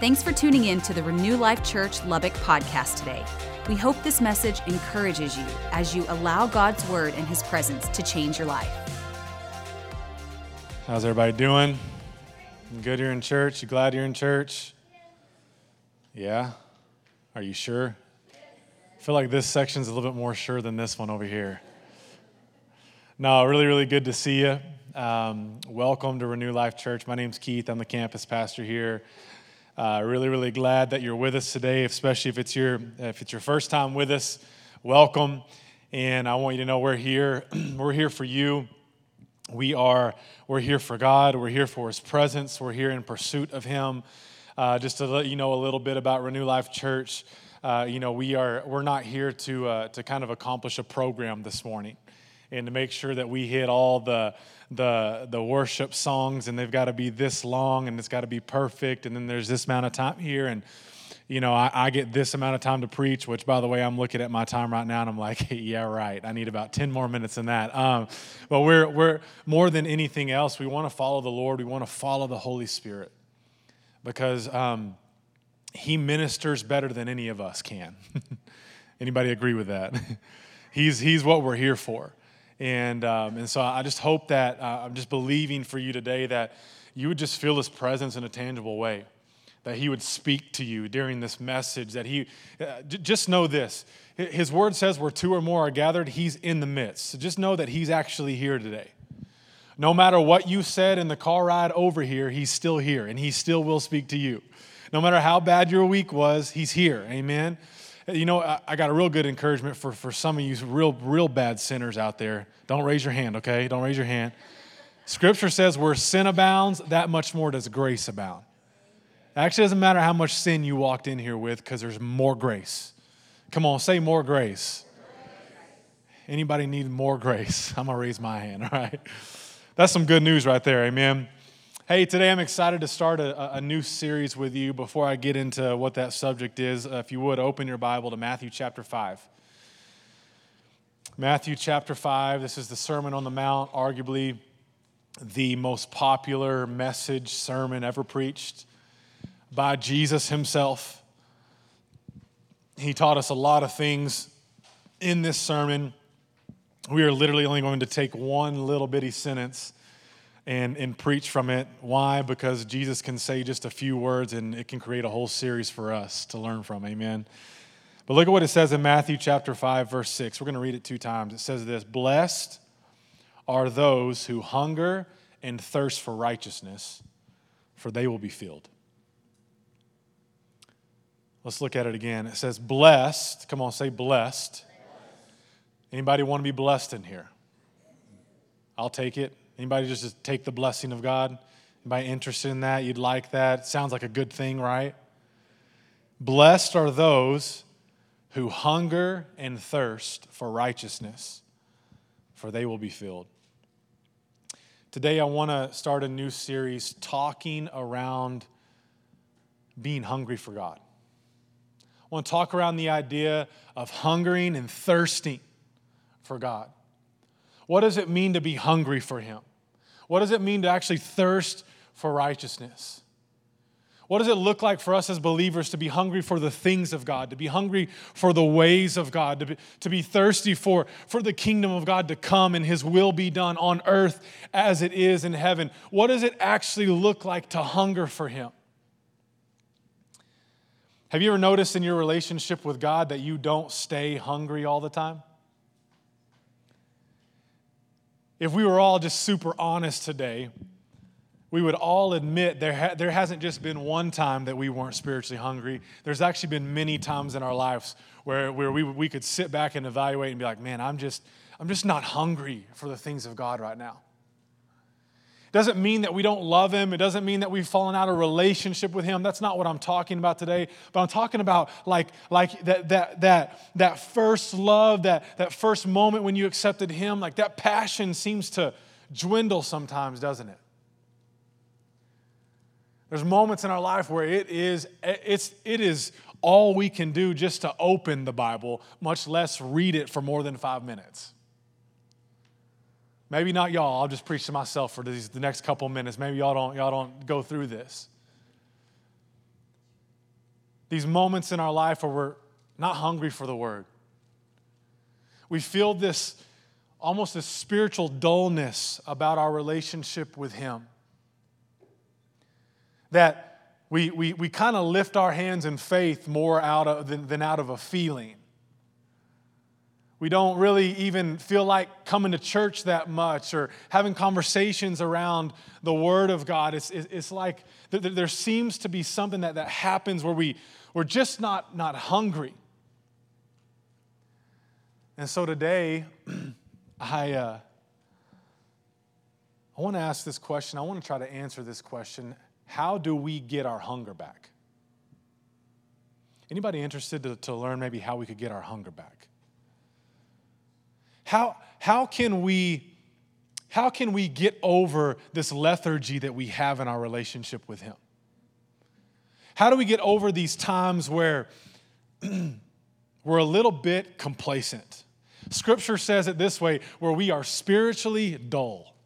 Thanks for tuning in to the Renew Life Church Lubbock podcast today. We hope this message encourages you as you allow God's word and his presence to change your life. How's everybody doing? Good you're in church? You glad you're in church? Yeah? Are you sure? I feel like this section's a little bit more sure than this one over here. No, really, really good to see you. Um, welcome to Renew Life Church. My name's Keith. I'm the campus pastor here. Uh, really, really glad that you're with us today, especially if it's your if it's your first time with us. Welcome, and I want you to know we're here. we're here for you. We are we're here for God. We're here for His presence. We're here in pursuit of Him. Uh, just to let you know a little bit about Renew Life Church. Uh, you know, we are we're not here to uh, to kind of accomplish a program this morning and to make sure that we hit all the the the worship songs and they've got to be this long and it's got to be perfect and then there's this amount of time here and you know I, I, get this amount of time to preach which by the way i'm looking at my time right now and i'm like yeah right i need about 10 more minutes than that. Um, but we're we're more than anything else we want to follow the lord we want to follow the holy spirit because um, he ministers better than any of us can. Anybody agree with that? He's he's what we're here for and, um, and so I just hope that uh, I'm just believing for you today that you would just feel his presence in a tangible way, that he would speak to you during this message, that he, uh, j- just know this. His word says where two or more are gathered, he's in the midst. So just know that he's actually here today. No matter what you said in the car ride over here, he's still here and he still will speak to you. No matter how bad your week was, he's here. Amen. You know, I, got a real good encouragement for, for some of you real, real bad sinners out there. Don't raise your hand, okay? Don't raise your hand. Scripture says where sin abounds, that much more does grace abound. It actually doesn't matter how much sin you walked in here with because there's more grace. Come on, say more grace. Anybody need more grace? I'm going to raise my hand, all right? That's some good news right there, amen. Hey, today I'm excited to start a, a, new series with you. Before I get into what that subject is, uh, if you would open your Bible to Matthew chapter 5. Matthew chapter 5, this is the Sermon on the Mount, arguably the most popular message sermon ever preached by Jesus himself. He taught us a lot of things in this sermon. We are literally only going to take one little bitty sentence and, and preach from it. Why? Because Jesus can say just a few words and it can create a whole series for us to learn from. Amen. But look at what it says in Matthew chapter 5, verse 6. We're going to read it two times. It says this Blessed are those who hunger and thirst for righteousness, for they will be filled. Let's look at it again. It says, Blessed. Come on, say blessed. Anybody want to be blessed in here? I'll take it. Anybody just take the blessing of God? Anybody interested in that? You'd like that? Sounds like a good thing, right? Blessed are those who hunger and thirst for righteousness, for they will be filled. Today, I want to start a new series talking around being hungry for God. I want to talk around the idea of hungering and thirsting for God. What does it mean to be hungry for Him? What does it mean to actually thirst for righteousness? What does it look like for us as believers to be hungry for the things of God, to be hungry for the ways of God, to be, to be thirsty for, for the kingdom of God to come and His will be done on earth as it is in heaven? What does it actually look like to hunger for Him? Have you ever noticed in your relationship with God that you don't stay hungry all the time? If we were all just super honest today, we would all admit there, ha- there hasn't just been one time that we weren't spiritually hungry. There's actually been many times in our lives where, where we, we could sit back and evaluate and be like, man, I'm just, I'm just not hungry for the things of God right now. Doesn't mean that we don't love him. It doesn't mean that we've fallen out of relationship with him. That's not what I'm talking about today. But I'm talking about like, like that, that, that, that first love, that, that first moment when you accepted him, like that passion seems to dwindle sometimes, doesn't it? There's moments in our life where it is, it's, it is all we can do just to open the Bible, much less read it for more than five minutes. Maybe not y'all. I'll just preach to myself for these, the next couple minutes. Maybe y'all don't, y'all don't go through this. These moments in our life where we're not hungry for the word. We feel this almost this spiritual dullness about our relationship with Him. That we, we, we kind of lift our hands in faith more out of, than, than out of a feeling. We don't really even feel like coming to church that much or having conversations around the Word of God. It's, it's like there seems to be something that, that happens where we, we're just not, not hungry. And so today, I, uh, I want to ask this question. I want to try to answer this question. How do we get our hunger back? Anybody interested to, to learn maybe how we could get our hunger back? How, how, can we, how can we get over this lethargy that we have in our relationship with Him? How do we get over these times where we're a little bit complacent? Scripture says it this way where we are spiritually dull.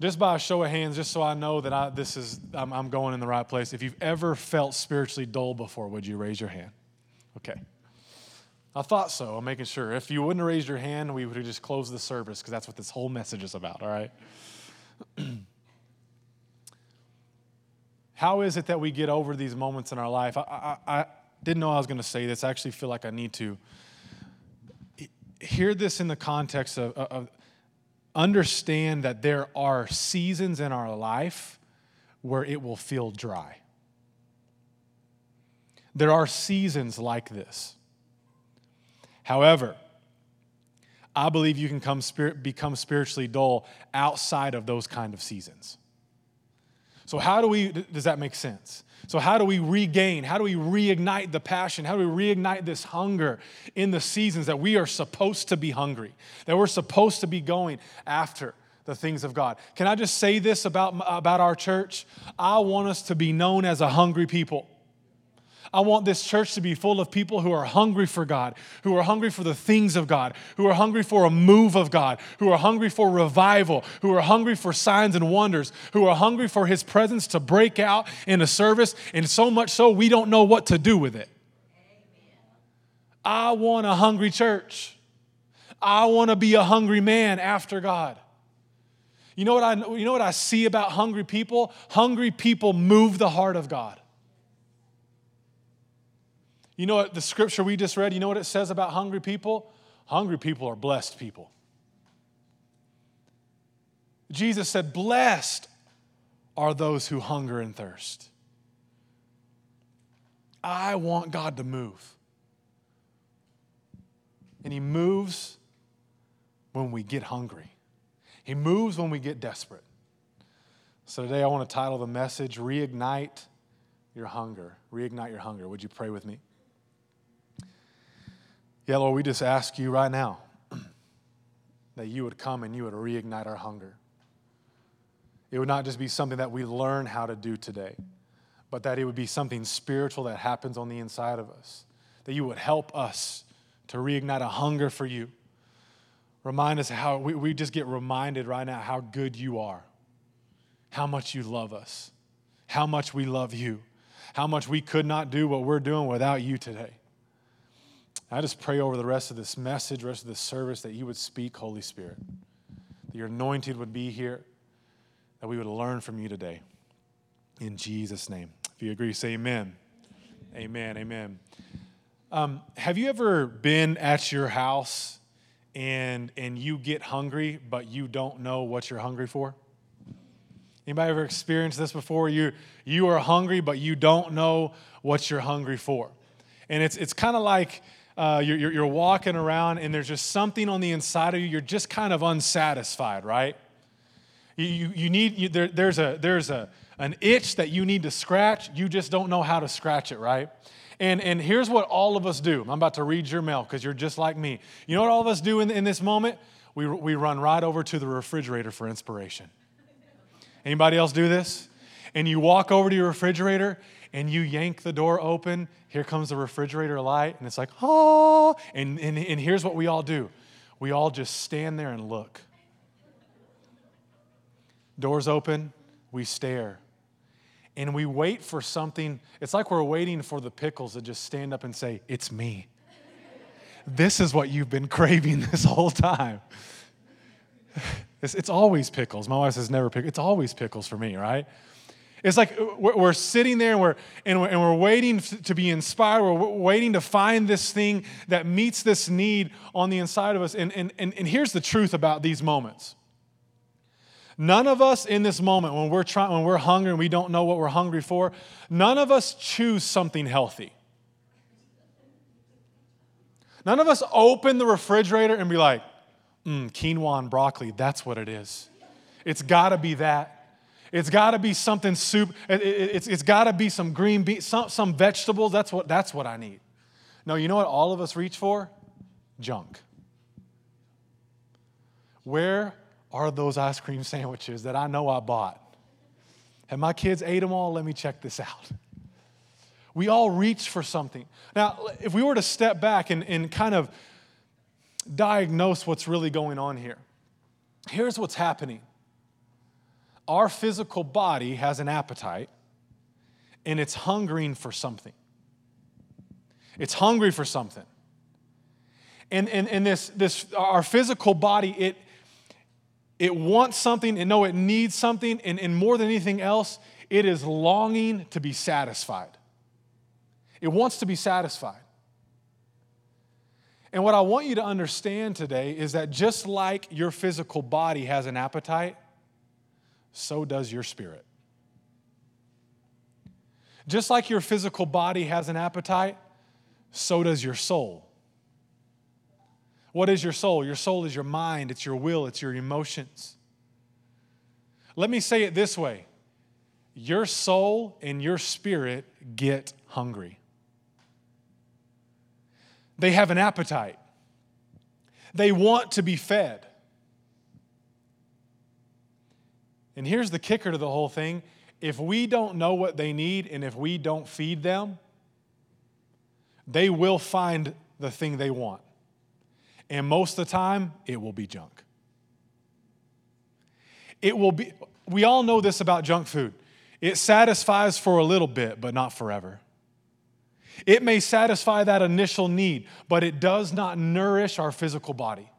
Just by a show of hands, just so I know that I, this is, I'm, I'm going in the right place. If you've ever felt spiritually dull before, would you raise your hand? Okay. I thought so. I'm making sure. If you wouldn't have raised your hand, we would have just closed the service because that's what this whole message is about, all right? How is it that we get over these moments in our life? I, I, I didn't know I was going to say this. I actually feel like I need to hear this in the context of, of understand that there are seasons in our life where it will feel dry. There are seasons like this. However, I believe you can come spirit, become spiritually dull outside of those kind of seasons. So, how do we, does that make sense? So, how do we regain? How do we reignite the passion? How do we reignite this hunger in the seasons that we are supposed to be hungry, that we're supposed to be going after? the things of God. Can I just say this about, about our church? I want us to be known as a hungry people. I want this church to be full of people who are hungry for God, who are hungry for the things of God, who are hungry for a move of God, who are hungry for revival, who are hungry for signs and wonders, who are hungry for His presence to break out in a service, and so much so we don't know what to do with it. I want a hungry church. I want to be a hungry man after God. You know what I you know what I see about hungry people? Hungry people move the heart of God. You know what the scripture we just read, you know what it says about hungry people? Hungry people are blessed people. Jesus said, Blessed are those who hunger and thirst. I want God to move. And He moves when we get hungry, He moves when we get desperate. So today I want to title the message Reignite Your Hunger. Reignite Your Hunger. Would you pray with me? Yeah, Lord, we just ask you right now that you would come and you would reignite our hunger. It would not just be something that we learn how to do today, but that it would be something spiritual that happens on the inside of us. That you would help us to reignite a hunger for you. Remind us how we, we just get reminded right now how good you are, how much you love us, how much we love you, how much we could not do what we're doing without you today. I just pray over the rest of this message, rest of this service, that you would speak, Holy Spirit, that your anointed would be here, that we would learn from you today. In Jesus' name. If you agree, say amen. Amen. Amen. Um, have you ever been at your house and and you get hungry, but you don't know what you're hungry for? Anybody ever experienced this before? You you are hungry, but you don't know what you're hungry for. And it's it's kind of like uh, you're, you're walking around and there's just something on the inside of you, you're just kind of unsatisfied, right? You, you, you need, you, there, there's, a, there's a, an itch that you need to scratch, you just don't know how to scratch it, right? And, and here's what all of us do. I'm about to read your mail because you're just like me. You know what all of us do in, in this moment? We, we run right over to the refrigerator for inspiration. Anybody else do this? And you walk over to your refrigerator and you yank the door open, here comes the refrigerator light, and it's like, oh, and, and, and here's what we all do we all just stand there and look. Doors open, we stare. and we wait for something. It's like we're waiting for the pickles to just stand up and say, It's me. this is what you've been craving this whole time. It's, it's always pickles. My wife says never pickles. It's always pickles for me, right? It's like we're, sitting there and we're, and we're, and we're waiting to be inspired. We're waiting to find this thing that meets this need on the inside of us. And, and, and, and here's the truth about these moments None of us in this moment, when we're trying, when we're hungry and we don't know what we're hungry for, none of us choose something healthy. None of us open the refrigerator and be like, mm, quinoa and broccoli, that's what it is. It's gotta be that. It's gotta be something soup. It, it, it's, it's gotta be some green beans, some, some vegetables. That's what, that's what I need. No, you know what all of us reach for? Junk. Where are those ice cream sandwiches that I know I bought? Have my kids ate them all? Let me check this out. We all reach for something. Now, if we were to step back and, and kind of diagnose what's really going on here, here's what's happening our physical body has an appetite and it's hungering for something. It's hungry for something. And, and, and this, this, our physical body, it, it wants something and know it needs something, and, and more than anything else, it is longing to be satisfied. It wants to be satisfied. And what I want you to understand today is that just like your physical body has an appetite, so does your spirit. Just like your physical body has an appetite, so does your soul. What is your soul? Your soul is your mind, it's your will, it's your emotions. Let me say it this way your soul and your spirit get hungry. They have an appetite, they want to be fed. And here's the kicker to the whole thing if we don't know what they need and if we don't feed them, they will find the thing they want. And most of the time, it will be junk. It will be, we all know this about junk food. It satisfies for a little bit, but not forever. It may satisfy that initial need, but it does not nourish our physical body.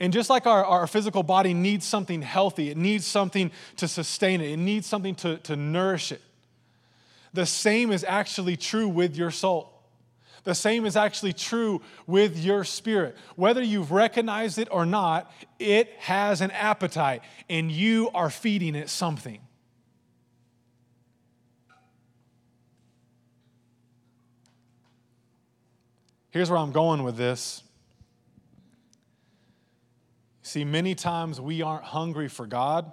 And just like our, our physical body needs something healthy, it needs something to sustain it, it needs something to, to nourish it. The same is actually true with your soul. The same is actually true with your spirit. Whether you've recognized it or not, it has an appetite and you are feeding it something. Here's where I'm going with this. See, many times we aren't hungry for God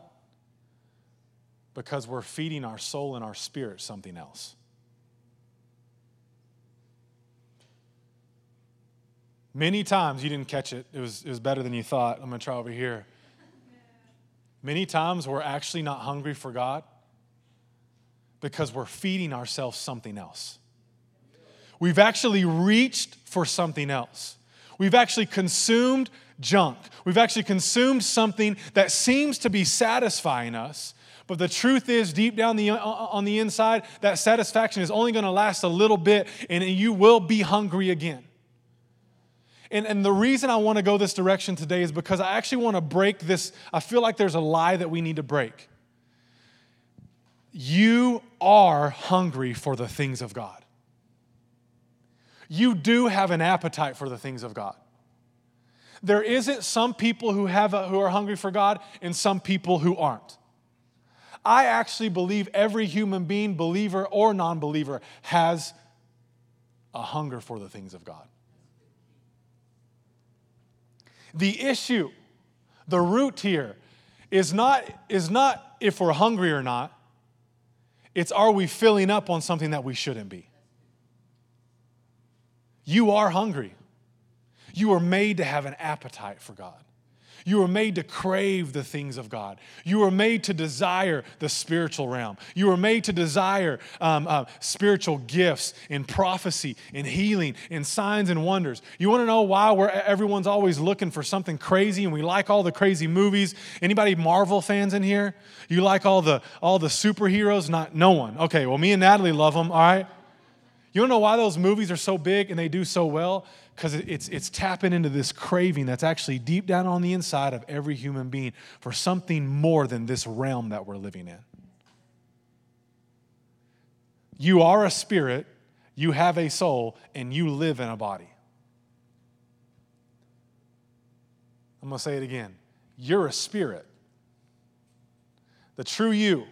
because we're feeding our soul and our spirit something else. Many times you didn't catch it. It was, it was better than you thought. I'm to try over here. Many times we're actually not hungry for God because we're feeding ourselves something else. We've actually reached for something else. We've actually consumed junk. We've actually consumed something that seems to be satisfying us. But the truth is, deep down the, uh, uh, on the inside, that satisfaction is only going to last a little bit and you will be hungry again. And, and the reason I want to go this direction today is because I actually want to break this. I feel like there's a lie that we need to break. You are hungry for the things of God. You do have an appetite for the things of God. There isn't some people who, have a, who are hungry for God and some people who aren't. I actually believe every human being, believer or non believer, has a hunger for the things of God. The issue, the root here, is not, is not if we're hungry or not, it's are we filling up on something that we shouldn't be? You are hungry. You are made to have an appetite for God. You were made to crave the things of God. You were made to desire the spiritual realm. You were made to desire um, uh, spiritual gifts in prophecy, in healing, in signs and wonders. You want to know why we're, everyone's always looking for something crazy and we like all the crazy movies? Anybody Marvel fans in here? You like all the all the superheroes? Not no one. Okay, well me and Natalie love them. All right. You don't know why those movies are so big and they do so well? Because it's, it's tapping into this craving that's actually deep down on the inside of every human being for something more than this realm that we're living in. You are a spirit, you have a soul, and you live in a body. I'm going to say it again. You're a spirit. The true you.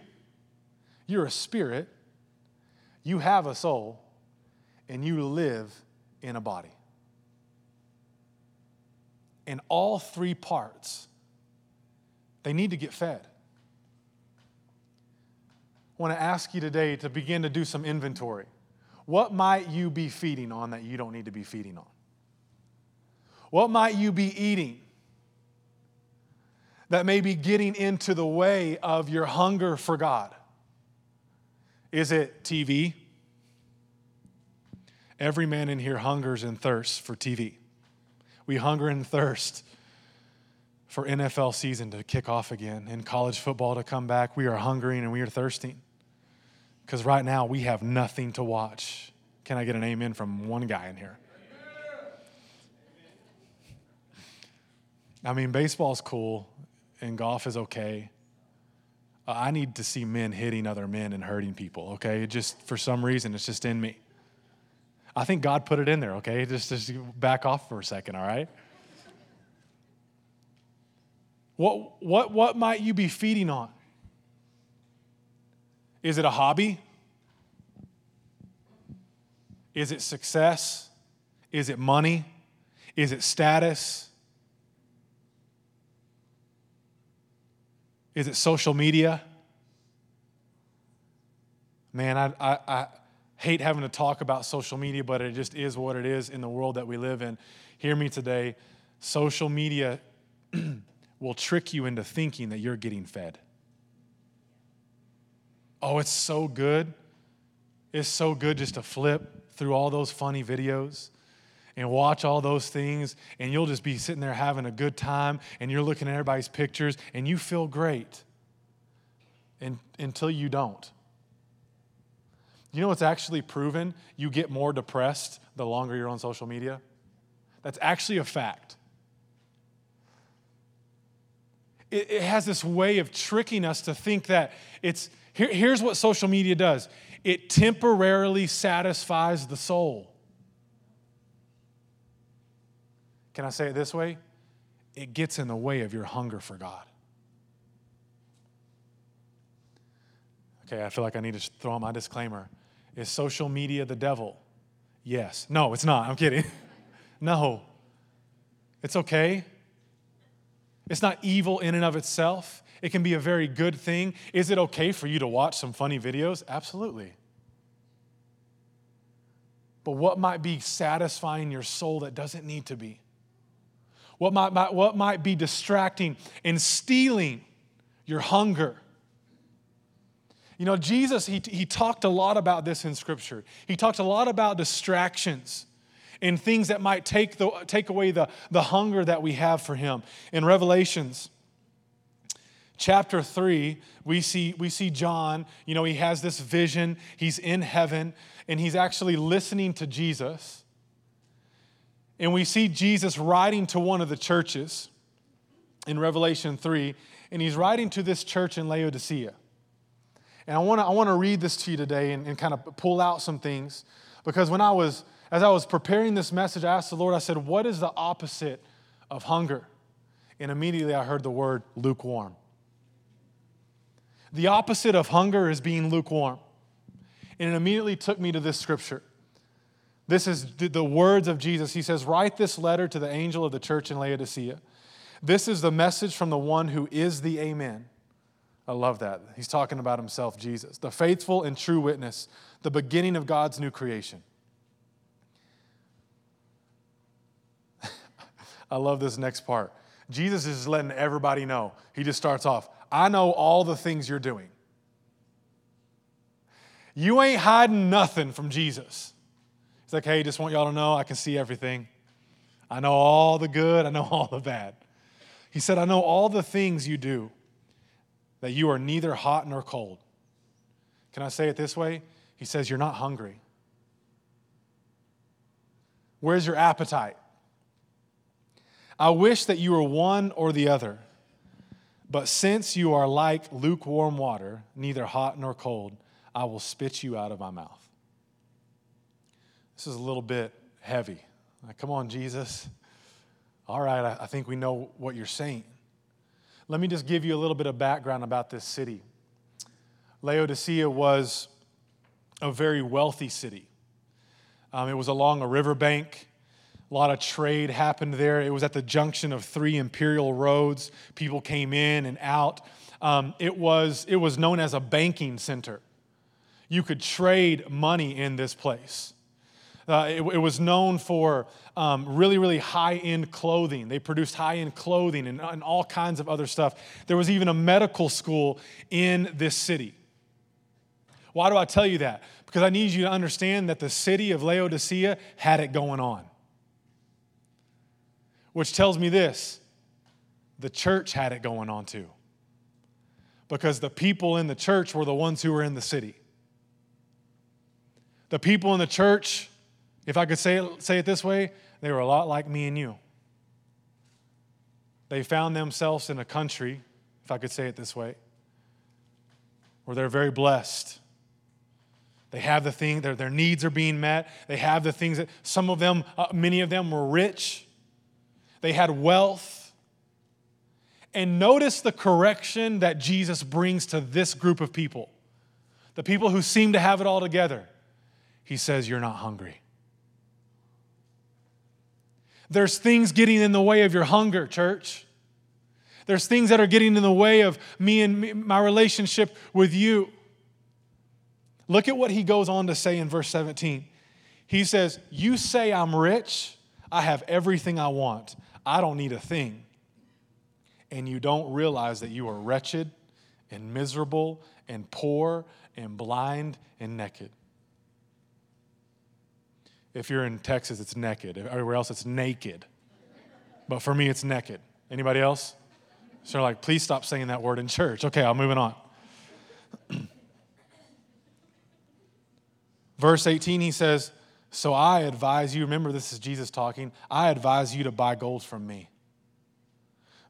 You're a spirit. You have a soul and you live in a body. And all three parts, they need to get fed. I want to ask you today to begin to do some inventory. What might you be feeding on that you don't need to be feeding on? What might you be eating that may be getting into the way of your hunger for God? Is it TV? Every man in here hungers and thirsts for TV. We hunger and thirst for NFL season to kick off again and college football to come back. We are hungering and we are thirsting. Because right now we have nothing to watch. Can I get an amen from one guy in here? I mean, baseball's cool and golf is okay. Uh, I need to see men hitting other men and hurting people, okay? It just, for some reason, it's just in me. I think God put it in there, okay? Just, just back off for a second, all right? What, what, what might you be feeding on? Is it a hobby? Is it success? Is it money? Is it status? Is it social media? Man, I, I, I hate having to talk about social media, but it just is what it is in the world that we live in. Hear me today. Social media will trick you into thinking that you're getting fed. Oh, it's so good. It's so good just to flip through all those funny videos and watch all those things, and you'll just be sitting there having a good time, and you're looking at everybody's pictures, and you feel great and, until you don't. You know what's actually proven? You get more depressed the longer you're on social media. That's actually a fact. It, it has this way of tricking us to think that it's here, here's what social media does it temporarily satisfies the soul. Can I say it this way? It gets in the way of your hunger for God. Okay, I feel like I need to throw out my disclaimer. Is social media the devil? Yes. No, it's not. I'm kidding. no. It's okay. It's not evil in and of itself. It can be a very good thing. Is it okay for you to watch some funny videos? Absolutely. But what might be satisfying your soul that doesn't need to be? What might, might, what might be distracting and stealing your hunger? You know, Jesus, he, he talked a lot about this in Scripture. He talked a lot about distractions and things that might take, the, take away the, the hunger that we have for Him. In Revelations chapter 3, we see, we see John, you know, he has this vision. He's in heaven and he's actually listening to Jesus. And we see Jesus writing to one of the churches in Revelation 3, and he's writing to this church in Laodicea. And I want to I wanna read this to you today and, and kind of pull out some things. Because when I was, as I was preparing this message, I asked the Lord, I said, What is the opposite of hunger? And immediately I heard the word lukewarm. The opposite of hunger is being lukewarm. And it immediately took me to this scripture. This is the words of Jesus. He says, Write this letter to the angel of the church in Laodicea. This is the message from the one who is the Amen I love that. He's talking about himself, Jesus, the faithful and true witness, the beginning of God's new creation. I love this next part. Jesus is letting everybody know. He just starts off I know all the things you're doing. You ain't hiding nothing from Jesus. He's like, hey, just want y'all to know I can see everything. I know all the good, I know all the bad. He said, I know all the things you do, that you are neither hot nor cold. Can I say it this way? He says, You're not hungry. Where's your appetite? I wish that you were one or the other. But since you are like lukewarm water, neither hot nor cold, I will spit you out of my mouth. This is a little bit heavy. Like, come on, Jesus. All right, I think we know what you're saying. Let me just give you a little bit of background about this city. Laodicea was a very wealthy city. Um, it was along a riverbank. A lot of trade happened there. It was at the junction of three imperial roads. People came in and out. Um, it, was, it was known as a banking center. You could trade money in this place. Uh, it, it, was known for um, really, really high end clothing. They produced high end clothing and, and all kinds of other stuff. There was even a medical school in this city. Why do I tell you that? Because I need you to understand that the city of Laodicea had it going on. Which tells me this the church had it going on too. Because the people in the church were the ones who were in the city. The people in the church, if I could say it, say it this way, they were a lot like me and you. They found themselves in a country, if I could say it this way, where they're very blessed they have the thing, their, their needs are being met. They have the things that some of them, uh, many of them were rich. They had wealth. And notice the correction that Jesus brings to this group of people the people who seem to have it all together. He says, You're not hungry. There's things getting in the way of your hunger, church. There's things that are getting in the way of me and me, my relationship with you. Look at what he goes on to say in verse 17. He says, You say I'm rich, I have everything I want, I don't need a thing. And you don't realize that you are wretched and miserable and poor and blind and naked. If you're in Texas, it's naked. Everywhere else, it's naked. But for me, it's naked. Anybody else? So, like, please stop saying that word in church. Okay, I'm moving on. Verse 18, he says, So I advise you, remember this is Jesus talking, I advise you to buy gold from me.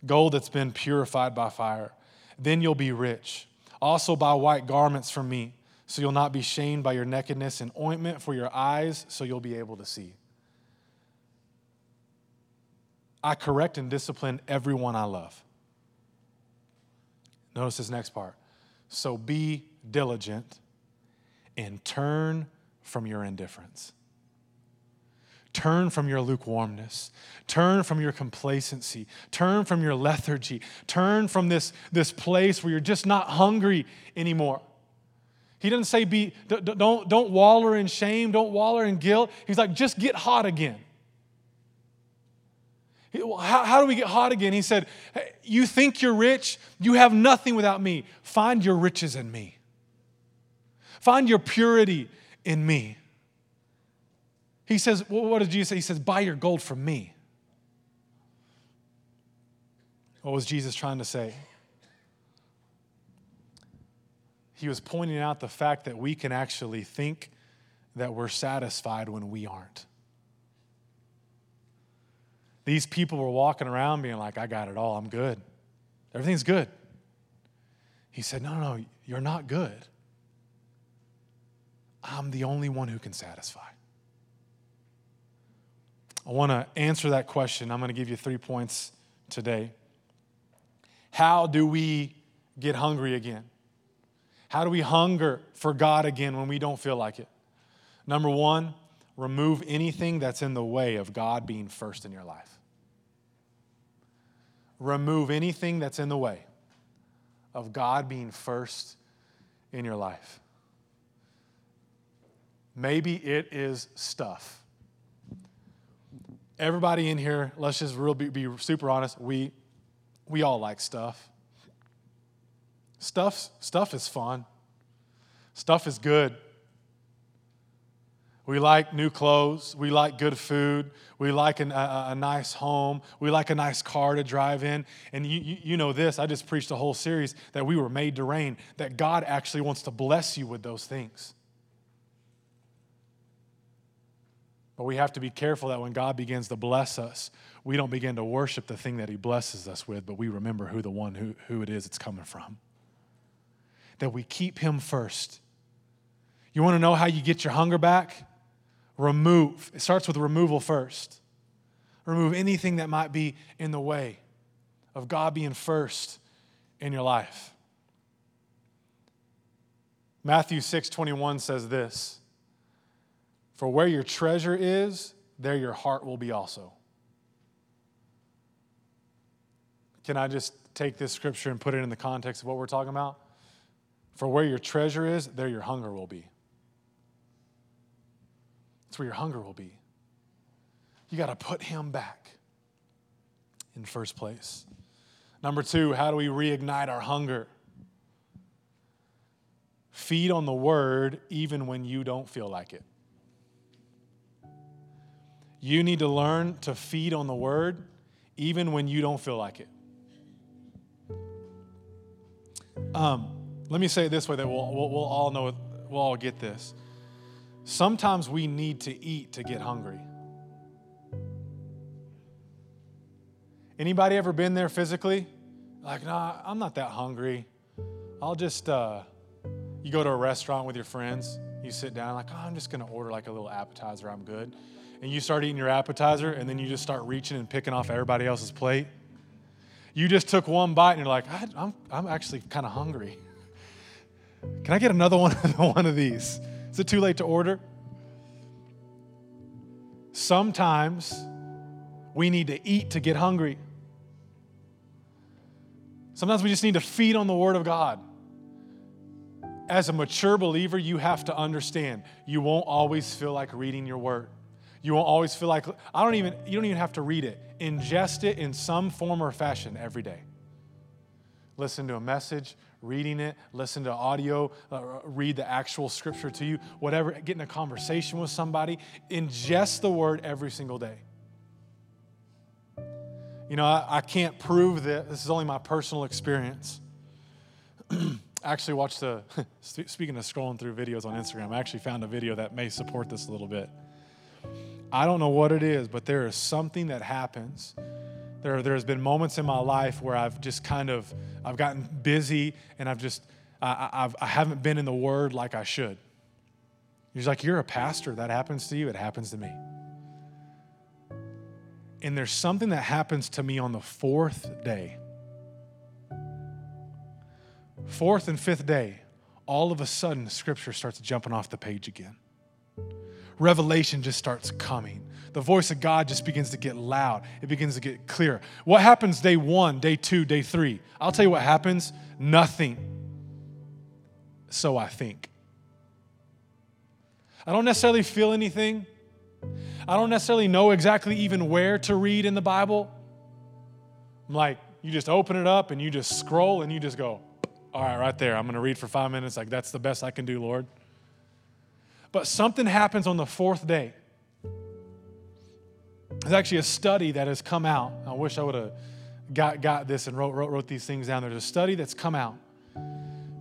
Gold that's been purified by fire. Then you'll be rich. Also buy white garments from me, so you'll not be shamed by your nakedness, and ointment for your eyes, so you'll be able to see. I correct and discipline everyone I love. Notice this next part. So be diligent and turn from your indifference. Turn from your lukewarmness. Turn from your complacency. Turn from your lethargy. Turn from this, this place where you're just not hungry anymore. He doesn't say be, don't, don't waller in shame, don't waller in guilt. He's like, just get hot again. How, how do we get hot again? He said, hey, You think you're rich? You have nothing without me. Find your riches in me. Find your purity in me. He says, well, what did Jesus say? He says, buy your gold from me. What was Jesus trying to say? He was pointing out the fact that we can actually think that we're satisfied when we aren't. These people were walking around being like, I got it all, I'm good. Everything's good. He said, No, no, no, you're not good. I'm the only one who can satisfy. I want to answer that question. I'm going to give you three points today. How do we get hungry again? How do we hunger for God again when we don't feel like it? Number one, remove anything that's in the way of God being first in your life. Remove anything that's in the way of God being first in your life. Maybe it is stuff. Everybody in here, let's just real be, be super honest, we we all like stuff. Stuff, stuff is fun. Stuff is good. We like new clothes. We like good food. We like an, a, a, nice home. We like a nice car to drive in. And you, you, you know this, I just preached a whole series that we were made to reign, that God actually wants to bless you with those things. But we have to be careful that when God begins to bless us, we don't begin to worship the thing that He blesses us with, but we remember who the one who, who it is it's coming from. That we keep Him first. You want to know how you get your hunger back? Remove. It starts with removal first. Remove anything that might be in the way of God being first in your life. Matthew 6 21 says this For where your treasure is, there your heart will be also. Can I just take this scripture and put it in the context of what we're talking about? For where your treasure is, there your hunger will be. That's where your hunger will be. You got to put him back in first place. Number two, how do we reignite our hunger? Feed on the word even when you don't feel like it. You need to learn to feed on the word even when you don't feel like it. Um, let me say it this way that we'll, we'll, we'll all know, we'll all get this. Sometimes we need to eat to get hungry. Anybody ever been there physically? Like, nah, I'm not that hungry. I'll just, uh, you go to a restaurant with your friends, you sit down, like, oh, I'm just gonna order like a little appetizer, I'm good. And you start eating your appetizer, and then you just start reaching and picking off everybody else's plate. You just took one bite, and you're like, I'm, I'm actually kind of hungry. Can I get another one, one of these? Is it too late to order? Sometimes we need to eat to get hungry. Sometimes we just need to feed on the Word of God. As a mature believer, you have to understand you won't always feel like reading your Word. You won't always feel like, I don't even, you don't even have to read it. Ingest it in some form or fashion every day. Listen to a message, reading it, listen to audio, uh, read the actual scripture to you, whatever, get in a conversation with somebody, ingest the word every single day. You know, I, I can't prove that. This is only my personal experience. I actually watched the, speaking of scrolling through videos on Instagram, I actually found a video that may support this a little bit. I don't know what it is, but there is something that happens there, there's been moments in my life where I've just kind of, I've gotten busy and I've just, I, I've, I haven't been in the Word like I should. He's like, You're a pastor. That happens to you. It happens to me. And there's something that happens to me on the fourth day. Fourth and fifth day, all of a sudden, scripture starts jumping off the page again. Revelation just starts coming the voice of God just begins to get loud. It begins to get clear. What happens day one, day two, day three? I'll tell you what happens nothing. So I think. I don't necessarily feel anything. I don't necessarily know exactly even where to read in the Bible. I'm like, you just open it up and you just scroll and you just go, all right, right there. I'm going to read for five minutes. Like, that's the best I can do, Lord. But something happens on the fourth day. There's actually a study that has come out. I wish I would have got, got this and wrote, wrote, wrote these things down. There's a study that's come out.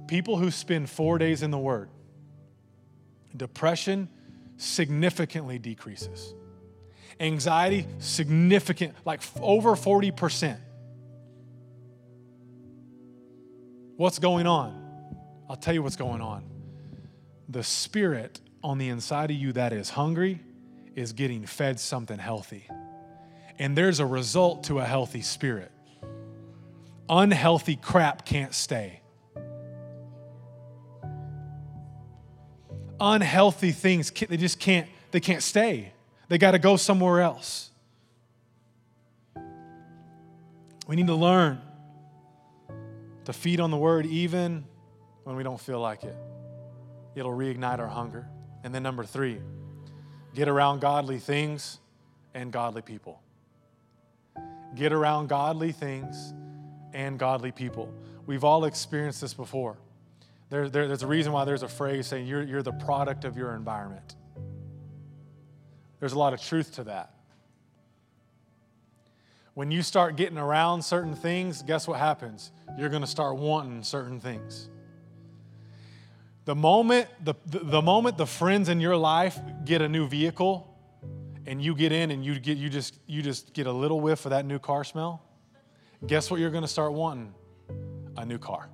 People who spend four days in the Word, depression significantly decreases. Anxiety, significant, like over 40%. What's going on? I'll tell you what's going on. The spirit on the inside of you that is hungry is getting fed something healthy. And there's a result to a healthy spirit. Unhealthy crap can't stay. Unhealthy things, they just can't, they can't stay. They got to go somewhere else. We need to learn to feed on the word even when we don't feel like it. It'll reignite our hunger. And then, number three, Get around godly things and godly people. Get around godly things and godly people. We've all experienced this before. There, there, there's a reason why there's a phrase saying you're, you're the product of your environment. There's a lot of truth to that. When you start getting around certain things, guess what happens? You're going to start wanting certain things. The moment the, the, moment the friends in your life get a new vehicle and you get in and you get you just you just get a little whiff of that new car smell, guess what you're going to start wanting? A new car.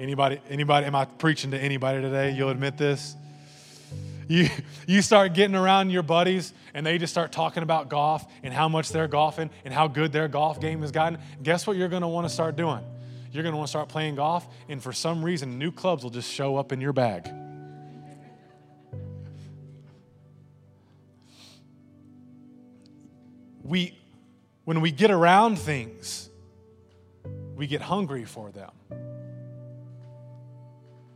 Anybody anybody am I preaching to anybody today? You'll admit this? You, you start getting around your buddies and they just start talking about golf and how much they're golfing and how good their golf game has gotten. Guess what you're going to want to start doing? You're going to want to start playing golf, and for some reason, new clubs will just show up in your bag. We, when we get around things, we get hungry for them.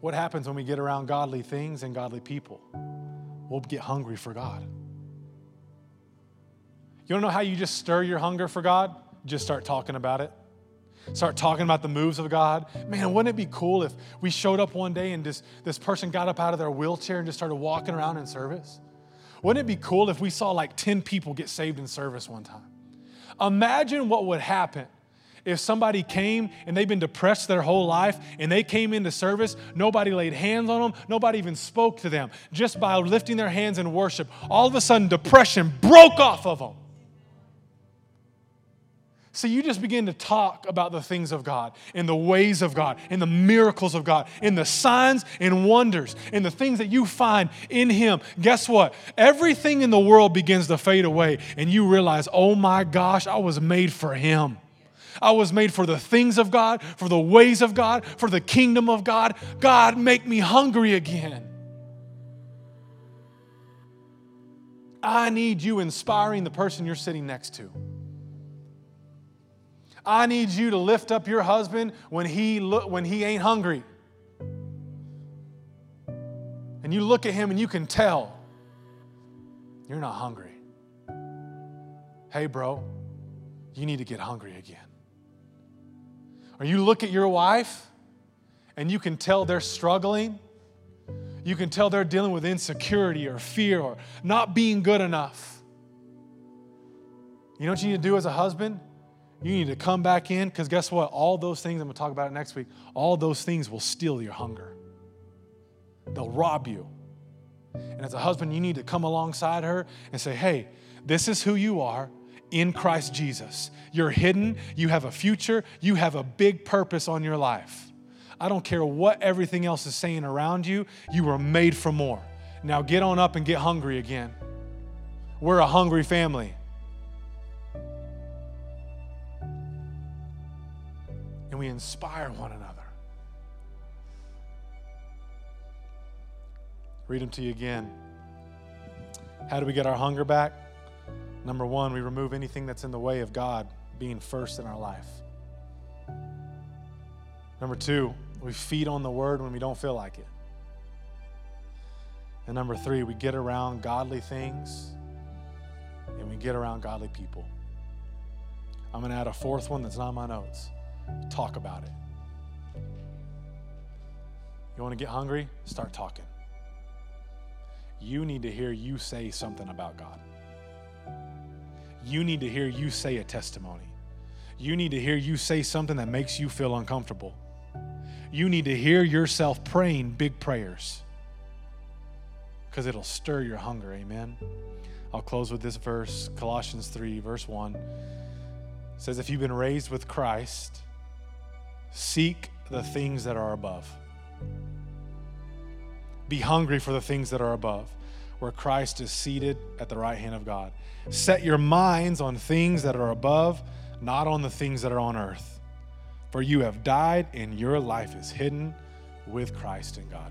What happens when we get around godly things and godly people? We'll get hungry for God. You don't know how you just stir your hunger for God? Just start talking about it. Start talking about the moves of God. Man, wouldn't it be cool if we showed up one day and just this person got up out of their wheelchair and just started walking around in service? Wouldn't it be cool if we saw like 10 people get saved in service one time? Imagine what would happen if somebody came and they've been depressed their whole life and they came into service, nobody laid hands on them, nobody even spoke to them. Just by lifting their hands in worship, all of a sudden depression broke off of them. So you just begin to talk about the things of God, and the ways of God, and the miracles of God, and the signs and wonders, and the things that you find in Him. Guess what? Everything in the world begins to fade away, and you realize, oh my gosh, I was made for Him. I was made for the things of God, for the ways of God, for the kingdom of God. God, make me hungry again. I need you inspiring the person you're sitting next to. I need you to lift up your husband when he, look, when he ain't hungry. And you look at him and you can tell you're not hungry. Hey, bro, you need to get hungry again. Or you look at your wife and you can tell they're struggling. You can tell they're dealing with insecurity or fear or not being good enough. You know what you need to do as a husband? You need to come back in because guess what? All those things, I'm going to talk about next week, all those things will steal your hunger. They'll rob you. And as a husband, you need to come alongside her and say, hey, this is who you are in Christ Jesus. You're hidden, you have a future, you have a big purpose on your life. I don't care what everything else is saying around you, you were made for more. Now get on up and get hungry again. We're a hungry family. And we inspire one another. Read them to you again. How do we get our hunger back? Number one, we remove anything that's in the way of God being first in our life. Number two, we feed on the word when we don't feel like it. And number three, we get around godly things and we get around godly people. I'm going to add a fourth one that's not my notes. Talk about it. You want to get hungry? Start talking. You need to hear you say something about God. You need to hear you say a testimony. You need to hear you say something that makes you feel uncomfortable. You need to hear yourself praying big prayers because it'll stir your hunger. Amen. I'll close with this verse Colossians 3, verse 1 it says, If you've been raised with Christ, Seek the things that are above. Be hungry for the things that are above, where Christ is seated at the right hand of God. Set your minds on things that are above, not on the things that are on earth. For you have died, and your life is hidden with Christ in God.